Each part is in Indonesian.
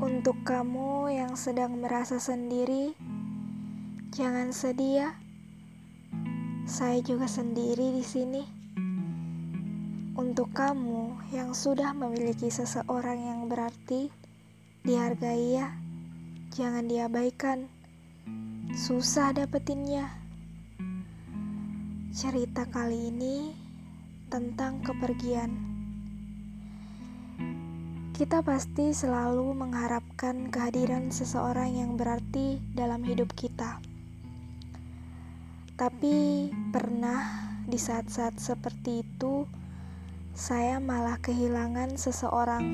Untuk kamu yang sedang merasa sendiri, jangan sedih ya. Saya juga sendiri di sini. Untuk kamu yang sudah memiliki seseorang yang berarti, dihargai ya. Jangan diabaikan. Susah dapetinnya. Cerita kali ini tentang kepergian. Kita pasti selalu mengharapkan kehadiran seseorang yang berarti dalam hidup kita. Tapi pernah di saat-saat seperti itu, saya malah kehilangan seseorang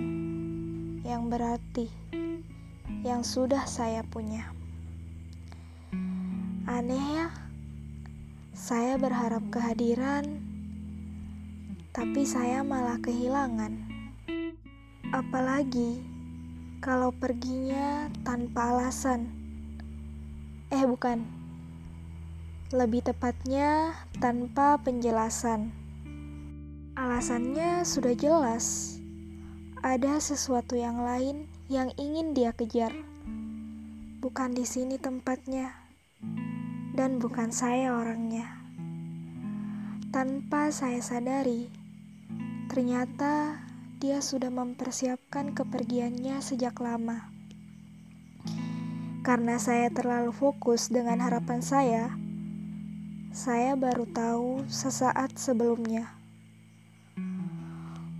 yang berarti yang sudah saya punya. Aneh ya, saya berharap kehadiran, tapi saya malah kehilangan. Apalagi kalau perginya tanpa alasan. Eh, bukan. Lebih tepatnya tanpa penjelasan. Alasannya sudah jelas. Ada sesuatu yang lain yang ingin dia kejar. Bukan di sini tempatnya. Dan bukan saya orangnya. Tanpa saya sadari, ternyata dia sudah mempersiapkan kepergiannya sejak lama. Karena saya terlalu fokus dengan harapan saya, saya baru tahu sesaat sebelumnya.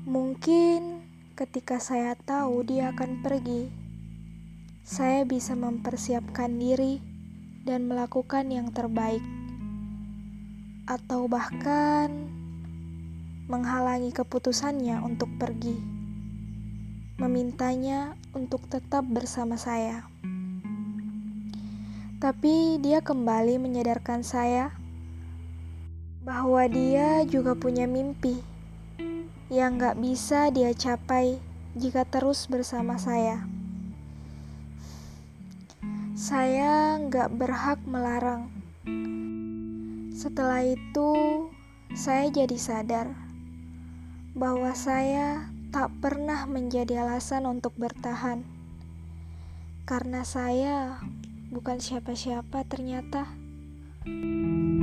Mungkin ketika saya tahu dia akan pergi, saya bisa mempersiapkan diri dan melakukan yang terbaik, atau bahkan menghalangi keputusannya untuk pergi, memintanya untuk tetap bersama saya. Tapi dia kembali menyadarkan saya bahwa dia juga punya mimpi yang gak bisa dia capai jika terus bersama saya. Saya gak berhak melarang. Setelah itu, saya jadi sadar bahwa saya tak pernah menjadi alasan untuk bertahan, karena saya bukan siapa-siapa ternyata. thank you